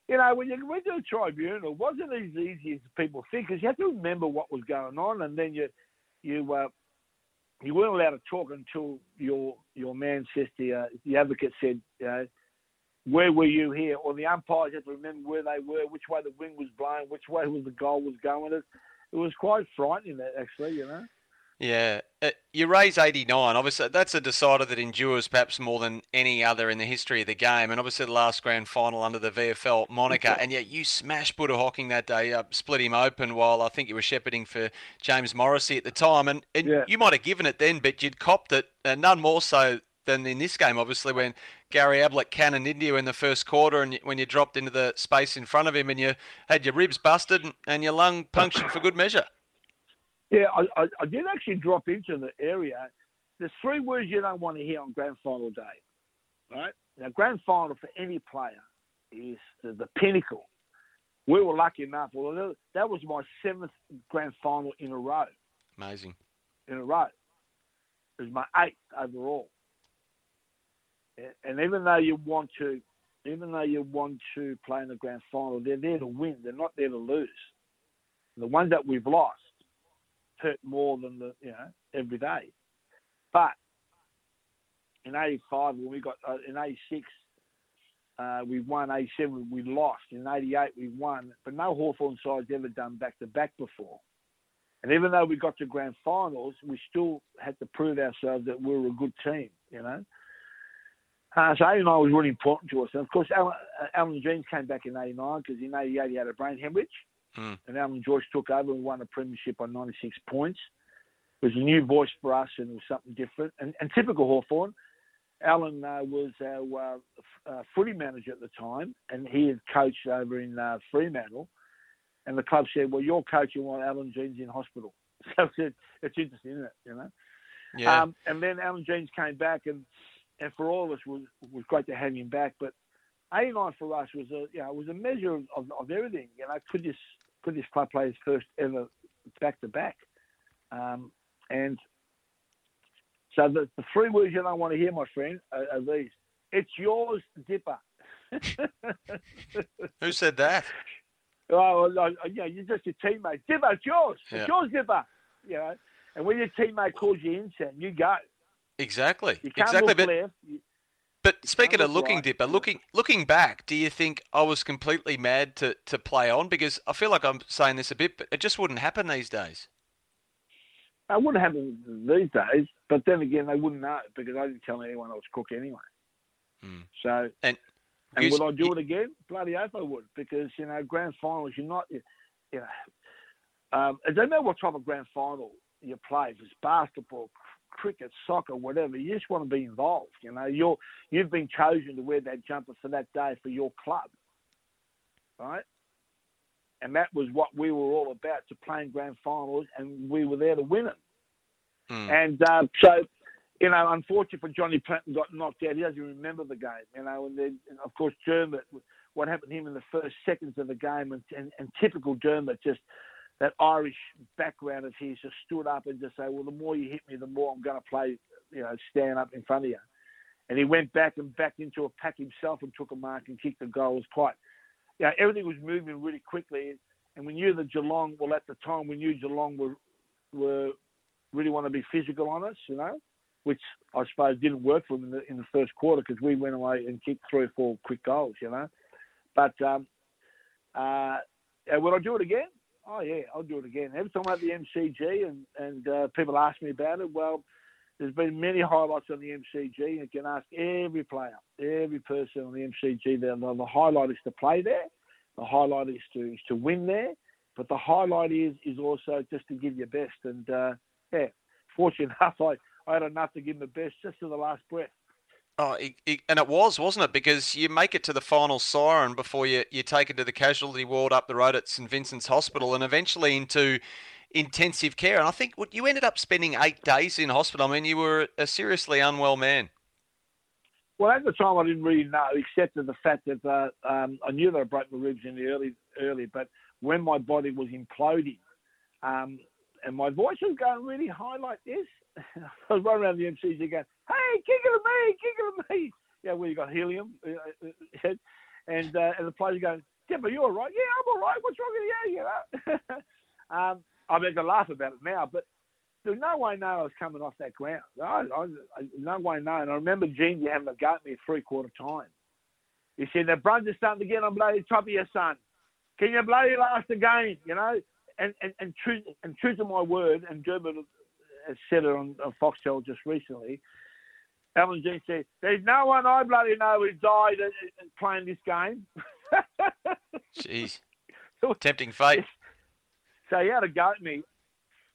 you know, when you went to the tribunal, it wasn't as easy as people think because you have to remember what was going on, and then you you uh, you weren't allowed to talk until your your man says the uh, the advocate said, know, where were you here? Or the umpires had to remember where they were, which way the wind was blowing, which way was the goal was going. It, it was quite frightening, actually, you know. Yeah, uh, you raise 89. Obviously, that's a decider that endures perhaps more than any other in the history of the game. And obviously, the last grand final under the VFL moniker. And yet, you smashed Buddha Hocking that day, uh, split him open while I think you were shepherding for James Morrissey at the time. And, and yeah. you might have given it then, but you'd copped it, uh, none more so than in this game, obviously, when Gary Ablett cannoned into you in the first quarter and when you dropped into the space in front of him and you had your ribs busted and your lung punctured for good measure. Yeah, I, I, I, did actually drop into the area. There's three words you don't want to hear on grand final day, right? Now, grand final for any player is the, the pinnacle. We were lucky enough. Well, that was my seventh grand final in a row. Amazing. In a row. It was my eighth overall. And even though you want to, even though you want to play in the grand final, they're there to win. They're not there to lose. The ones that we've lost hurt more than the you know every day. But in '85, when we got uh, in '86, uh, we won. '87, we lost. In '88, we won. But no Hawthorn side's ever done back to back before. And even though we got to grand finals, we still had to prove ourselves that we were a good team. You know. Uh, so 89 was really important to us. And of course, Alan, uh, Alan Jeans came back in 89 because in 88 he had a brain hemorrhage. Mm. And Alan Joyce took over and won a premiership on 96 points. It was a new voice for us and it was something different. And, and typical Hawthorn, Alan uh, was our uh, uh, footy manager at the time and he had coached over in uh, Fremantle. And the club said, well, you're coaching while Alan Jeans in hospital. So it's, it's interesting, isn't it? You know? Yeah. Um, and then Alan Jeans came back and, and for all of us was was great to have him back. But 89 for us was a you know was a measure of, of, of everything. You know, could this could this club play his first ever back to back? Um, and so the, the three words you don't want to hear, my friend, are, are these: "It's yours, Dipper." Who said that? Oh, well, yeah, you're just your teammate. Dipper, it's yours. Yeah. It's yours, Dipper. You know, and when your teammate calls you in, you go. Exactly. You can't exactly. Look but, left. You, but speaking of looking right. dipper, looking looking back, do you think I was completely mad to, to play on? Because I feel like I'm saying this a bit, but it just wouldn't happen these days. It wouldn't happen these days, but then again, they wouldn't know because I didn't tell anyone I was cook anyway. Hmm. So, and, and would I do it again? Bloody oath I would, because you know, grand finals, you're not, you know, um, it doesn't matter what type of grand final you play. If it's basketball, cricket, soccer, whatever. You just want to be involved. You know, you're you've been chosen to wear that jumper for that day for your club, right? And that was what we were all about to play in grand finals, and we were there to win it. Mm. And uh, so, you know, unfortunately for Johnny Platten got knocked out. He doesn't remember the game, you know. And then, and of course, Dermott, what happened to him in the first seconds of the game, and, and, and typical Dermott, just that Irish background of his just stood up and just say, well, the more you hit me, the more I'm going to play, you know, stand up in front of you. And he went back and backed into a pack himself and took a mark and kicked the goal. It was quite, you know, everything was moving really quickly. And we knew that Geelong, well, at the time, we knew Geelong were, were really want to be physical on us, you know, which I suppose didn't work for them in the, in the first quarter because we went away and kicked three or four quick goals, you know. But um, uh, would I do it again? Oh yeah, I'll do it again. Every time I'm at the MCG and and uh, people ask me about it, well, there's been many highlights on the MCG. You can ask every player, every person on the MCG. The, the highlight is to play there. The highlight is to is to win there. But the highlight is is also just to give your best. And uh, yeah, fortunate enough, I, I had enough to give my best just to the last breath. Oh, it, it, and it was, wasn't it? Because you make it to the final siren before you, you take it to the casualty ward up the road at St Vincent's Hospital and eventually into intensive care. And I think what you ended up spending eight days in hospital. I mean, you were a seriously unwell man. Well, at the time, I didn't really know, except for the fact that uh, um, I knew that I broke my ribs in the early, early. But when my body was imploding, um, and my voice was going really high like this, I was running around the MCG going, "Hey, kick it at me, kick it at me!" Yeah, where you got helium, uh, uh, and uh, and the players going, "Dipper, you're all right? Yeah, I'm all right. What's wrong with you?" You know. um, I mean, to laugh about it now, but there's no way no I was coming off that ground. I, I, I, no way no. And I remember Jeans having a go at me three quarter time. He said, "The are starting to get on bloody top of your son. Can you bloody last again?" You know. And, and, and true and true to my word, and Dermott has said it on, on Foxtel just recently. Alan Jeans said, "There's no one I bloody know who died playing this game." Jeez, tempting fate. So he had a go at me.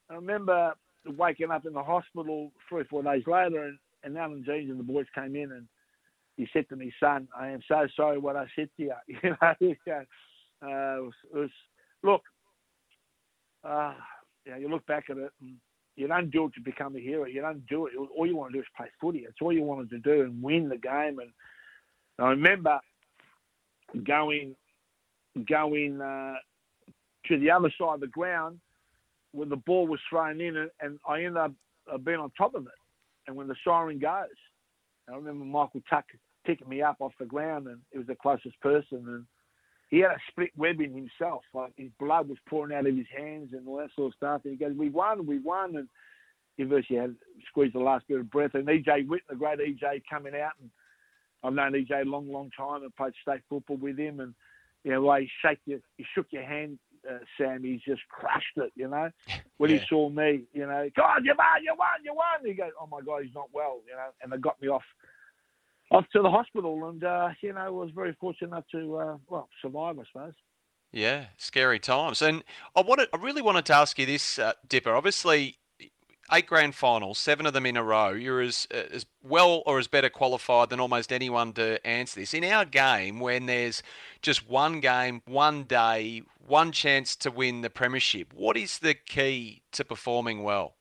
I remember waking up in the hospital three or four days later, and, and Alan Jeans and the boys came in, and he said to me, "Son, I am so sorry what I said to you." You know, uh, it was, it was, look, uh, you know, you look back at it, and you don't do it to become a hero. You don't do it. All you want to do is play footy. It's all you wanted to do and win the game. And I remember going, going uh, to the other side of the ground when the ball was thrown in, and, and I ended up uh, being on top of it. And when the siren goes, I remember Michael Tuck picking me up off the ground, and he was the closest person, and he had a split web in himself. Like his blood was pouring out of his hands and all that sort of stuff. And he goes, "We won, we won," and he virtually had squeezed the last bit of breath. And EJ Whitten, the great EJ, coming out, and I've known EJ a long, long time and played state football with him, and you know, way he shake you, he shook your hand, uh, Sam. He's just crushed it, you know. When yeah. he saw me, you know, God, you won, you won, you won. He goes, "Oh my God, he's not well," you know, and they got me off off to the hospital, and uh, you know, was very fortunate enough to uh, well survive, I suppose. Yeah, scary times. And I wanted, I really wanted to ask you this, uh, Dipper. Obviously, eight grand finals, seven of them in a row. You're as uh, as well or as better qualified than almost anyone to answer this. In our game, when there's just one game, one day, one chance to win the premiership, what is the key to performing well?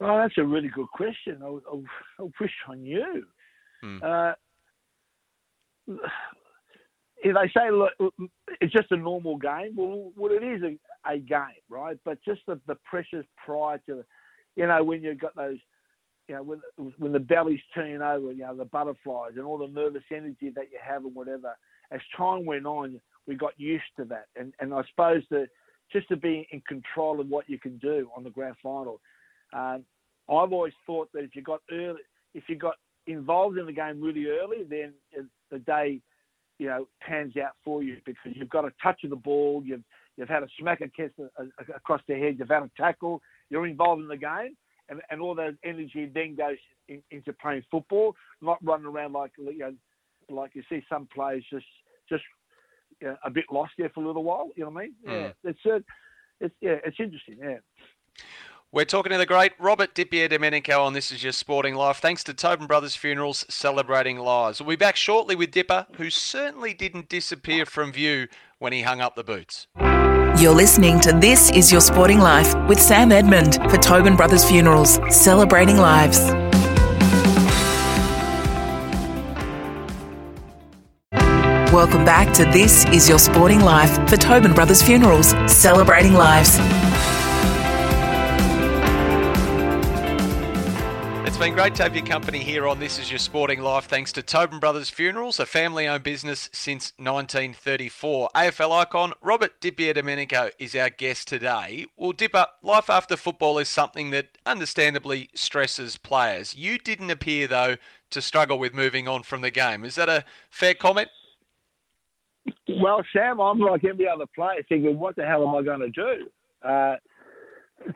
Well, that's a really good question. I, I, I wish I knew. Hmm. Uh, if they say look, it's just a normal game, well, well it is a, a game, right? But just the, the pressures prior to, the, you know, when you've got those, you know, when when the belly's turning over, you know, the butterflies and all the nervous energy that you have and whatever. As time went on, we got used to that, and and I suppose that just to be in control of what you can do on the grand final. Um, I've always thought that if you got early, if you got involved in the game really early, then the day, you know, pans out for you because you've got a touch of the ball, you've you've had a smack across the head, you've had a tackle, you're involved in the game, and, and all that energy then goes in, into playing football, not running around like you know, like you see some players just just you know, a bit lost there for a little while. You know what I mean? Yeah, mm. it's a, it's yeah, it's interesting. Yeah. We're talking to the great Robert DiPierdomenico on This Is Your Sporting Life. Thanks to Tobin Brothers Funerals celebrating lives. We'll be back shortly with Dipper, who certainly didn't disappear from view when he hung up the boots. You're listening to This Is Your Sporting Life with Sam Edmund for Tobin Brothers Funerals, celebrating lives. Welcome back to This Is Your Sporting Life for Tobin Brothers Funerals, celebrating lives. It's been great to have your company here on This Is Your Sporting Life, thanks to Tobin Brothers Funerals, a family owned business since 1934. AFL icon Robert DiPierdomenico is our guest today. Well, Dipper, life after football is something that understandably stresses players. You didn't appear, though, to struggle with moving on from the game. Is that a fair comment? Well, Sam, I'm like every other player thinking, what the hell am I going to do? Uh,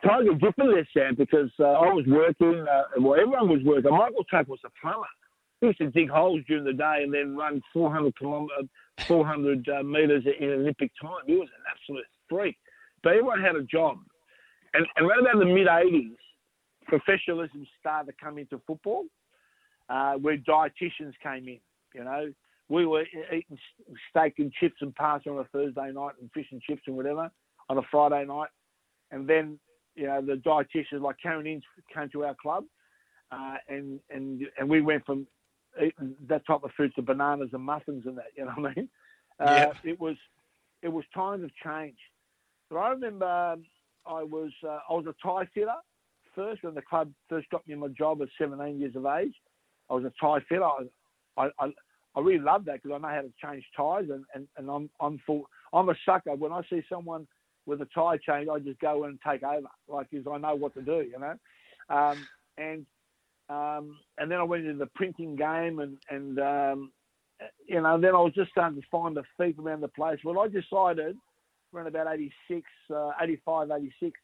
totally different this, Sam, because uh, I was working, uh, well, everyone was working. Michael Trapp was a plumber. He used to dig holes during the day and then run 400 kilometres, 400 uh, metres in Olympic time. He was an absolute freak. But everyone had a job. And, and right about the mid 80s, professionalism started to come into football, uh, where dietitians came in, you know we were eating steak and chips and pasta on a Thursday night and fish and chips and whatever on a Friday night. And then, you know, the dietitians like Karen Inge came to our club uh, and, and, and we went from eating that type of food to bananas and muffins and that, you know what I mean? Uh. It was, it was times of change. But I remember um, I was, uh, I was a tie fitter first when the club first got me my job at 17 years of age. I was a tie fitter. I, I, I I really love that because I know how to change tyres, and, and, and I'm I'm full, I'm a sucker. When I see someone with a tyre change, I just go in and take over, like because I know what to do, you know. Um, and um, and then I went into the printing game, and and um, you know, then I was just starting to find the feet around the place. Well, I decided around about 86, uh, 85, 86,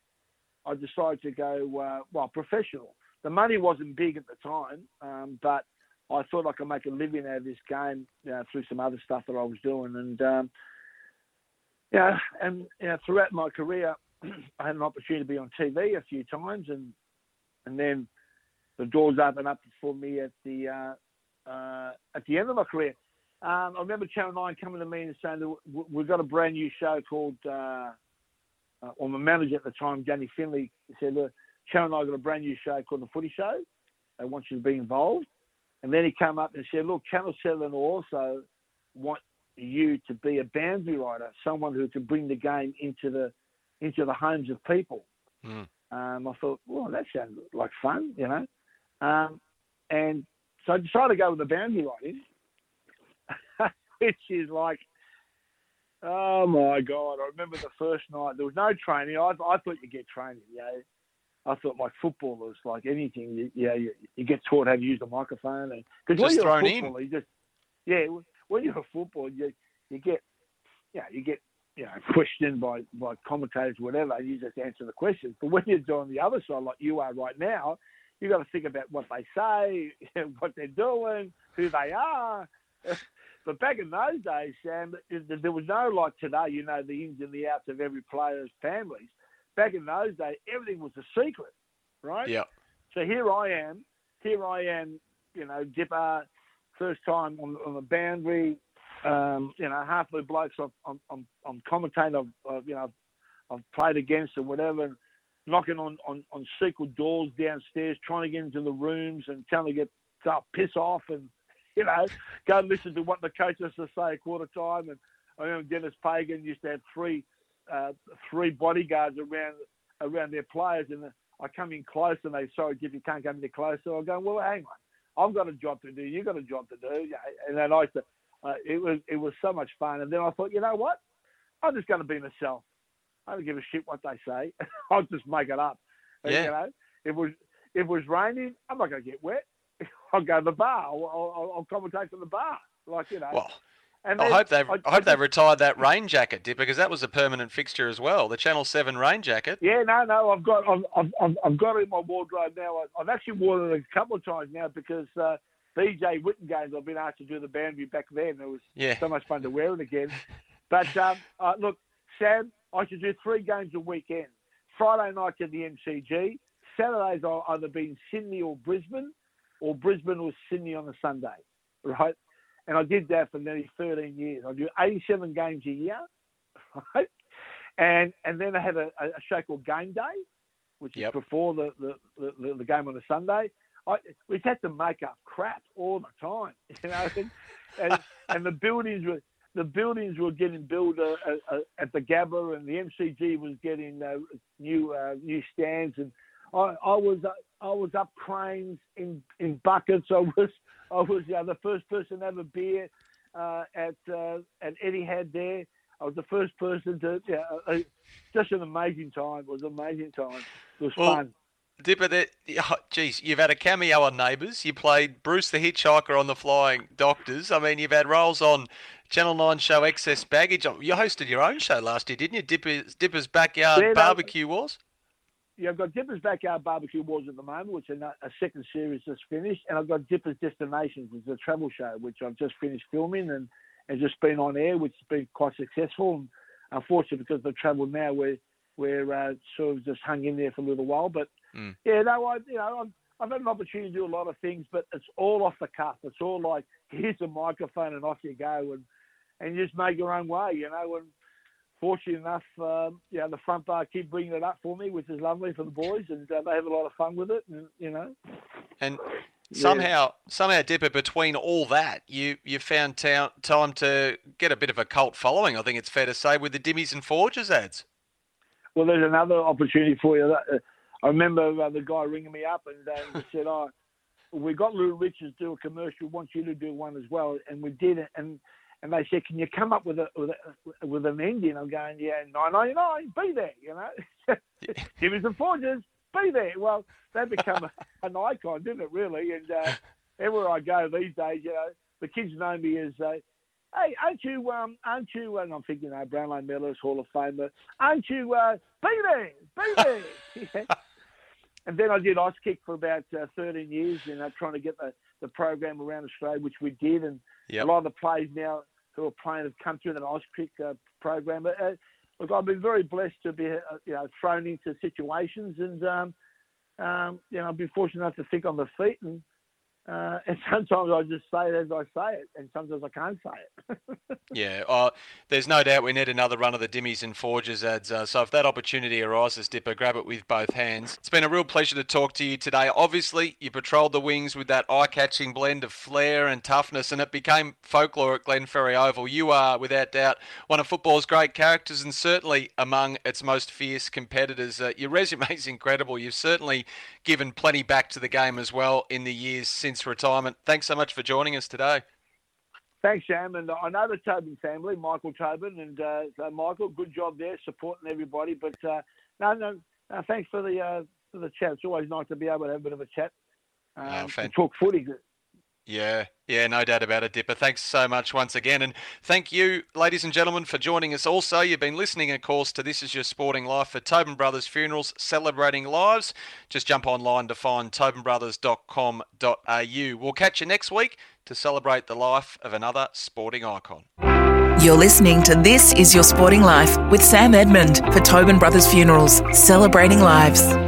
I decided to go uh, well professional. The money wasn't big at the time, um, but I thought I could make a living out of this game know, through some other stuff that I was doing. And, um, yeah, and you know, throughout my career, I had an opportunity to be on TV a few times, and and then the doors opened up for me at the uh, uh, at the end of my career. Um, I remember Channel Nine coming to me and saying that we've got a brand new show called. Uh, uh, or my manager at the time, Danny Finley, said, "Look, Channel Nine got a brand new show called The Footy Show. They want you to be involved." And then he came up and said, look, Channel 7 also want you to be a boundary rider, someone who can bring the game into the into the homes of people. Mm. Um, I thought, well, that sounds like fun, you know. Um, and so I decided to go with the boundary riding, which is like, oh my God. I remember the first night, there was no training. I, I thought you'd get training, you know. I thought like footballers, like anything, you, yeah, you, you, get taught how to use the microphone, and because when you're a footballer, in. you just yeah, when you're a footballer, you you get yeah, you get you know questioned by by commentators, whatever, and you just answer the questions. But when you're doing the other side, like you are right now, you got to think about what they say, what they're doing, who they are. But back in those days, Sam, there was no like today, you know, the ins and the outs of every player's families back in those days, everything was a secret, right? Yeah. So here I am, here I am, you know, Dipper, first time on, on the boundary, um, you know, half the blokes I'm, I'm, I'm commentating, I've, you know, I've played against or whatever, knocking on, on, on secret doors downstairs, trying to get into the rooms and them to get up, piss off and, you know, go listen to what the coach has to say a quarter time. And I remember Dennis Pagan used to have three uh, three bodyguards around around their players, and I come in close, and they sorry, if you can't come any closer. I go, well, hang on, I've got a job to do. You've got a job to do. And then I said, uh, it was it was so much fun. And then I thought, you know what? I'm just going to be myself. I don't give a shit what they say. I'll just make it up. And, yeah. You know, if it was if it was raining, I'm not going to get wet. I'll go to the bar. I'll, I'll, I'll commentate at the bar. Like you know. Well, and I hope they I, I hope they retired that rain jacket, Dip, because that was a permanent fixture as well. The Channel Seven rain jacket. Yeah, no, no, I've got I've I've, I've got it in my wardrobe now. I've actually worn it a couple of times now because uh, EJ Whitten games I've been asked to do the boundary back then. It was yeah. so much fun to wear it again. But um, uh, look, Sam, I should do three games a weekend. Friday night at the MCG. Saturdays I'll either be in Sydney or Brisbane, or Brisbane or Sydney on a Sunday, right? And I did that for nearly 13 years. I do 87 games a year, right? And and then I had a, a show called Game Day, which Yep. is before the, the, the, the game on a Sunday. I, we had to make up crap all the time, you know, and, and, and the buildings were the buildings were getting built uh, uh, uh, at the Gabba, and the MCG was getting uh, new uh, new stands, and I, I was uh, I was up cranes in, in buckets. I was I was uh, the first person to have a beer uh, at uh, at Etihad there. I was the first person to yeah, uh, just an amazing time. It was an amazing time. It was Well, fun. Dipper, that, oh, geez, you've had a cameo on Neighbours. You played Bruce the Hitchhiker on the Flying Doctors. I mean, you've had roles on Channel 9 show Excess Baggage. You hosted your own show last year, didn't you? Dipper's, Dipper's Backyard Yeah, Barbecue Wars? Yeah, I've got Dipper's Backyard Barbecue Wars at the moment, which is a, a second series just finished, and I've got Dipper's Destinations, which is a travel show, which I've just finished filming and has just been on air, which has been quite successful. And unfortunately, because of travel now, we're we're uh, sort of just hung in there for a little while. But Mm. yeah, no, I you know I'm, I've had an opportunity to do a lot of things, but it's all off the cuff. It's all like here's a microphone and off you go, and and you just make your own way, you know. And fortunate enough, um, you know, the front bar keep bringing it up for me, which is lovely for the boys, and uh, they have a lot of fun with it, and you know. And Yeah. somehow, somehow, Dipper, between all that, you you found town, time to get a bit of a cult following. I think it's fair to say with the Dimmeys and Forges ads. Well, there's another opportunity for you. That, uh, I remember uh, the guy ringing me up and he said, "Oh, we got Lou Richards do a commercial. We want you to do one as well." And we did it. And and they said, "Can you come up with a with, a, with an ending?" I'm going, "Yeah, nine ninety nine. Be there." You know, Dimmeys and Forges. Be there. Well, they become a, an icon, didn't it? Really. And uh, everywhere I go these days, you know, the kids know me as. Uh, Hey, aren't you, um, aren't you, and I'm thinking, uh, Brownlow medalist, Hall of Famer, aren't you, uh, be there, be there. Yeah. And then I did ice kick for about uh, 13 years, you know, trying to get the, the program around Australia, which we did. And Yep. a lot of the players now who are playing have come through the ice kick uh, program. But, uh, look, I've been very blessed to be, uh, you know, thrown into situations, and um, um, you know, I've been fortunate enough to think on the feet, and uh, and sometimes I just say it as I say it, and sometimes I can't say it. Yeah, uh, there's no doubt we need another run of the Dimmeys and Forges ads. Uh, so if that opportunity arises, Dipper, grab it with both hands. It's been a real pleasure to talk to you today. Obviously, you patrolled the wings with that eye-catching blend of flair and toughness, and it became folklore at Glenferrie Oval. You are, without doubt, one of football's great characters, and certainly among its most fierce competitors. Uh, your resume is incredible. You've certainly given plenty back to the game as well in the years since retirement. Thanks so much for joining us today. Thanks, Sam. And I know the Tobin family, Michael Tobin, and uh, so Michael, good job there supporting everybody. But uh, no, no, no, thanks for the uh, for the chat. It's always nice to be able to have a bit of a chat um, Oh, and talk footy. Yeah, yeah, no doubt about it, Dipper. Thanks so much once again. And thank you, ladies and gentlemen, for joining us also. You've been listening, of course, to This Is Your Sporting Life for Tobin Brothers Funerals Celebrating Lives. Just jump online to find tobinbrothers.com.au. We'll catch you next week to celebrate the life of another sporting icon. You're listening to This Is Your Sporting Life with Sam Edmund for Tobin Brothers Funerals, celebrating lives.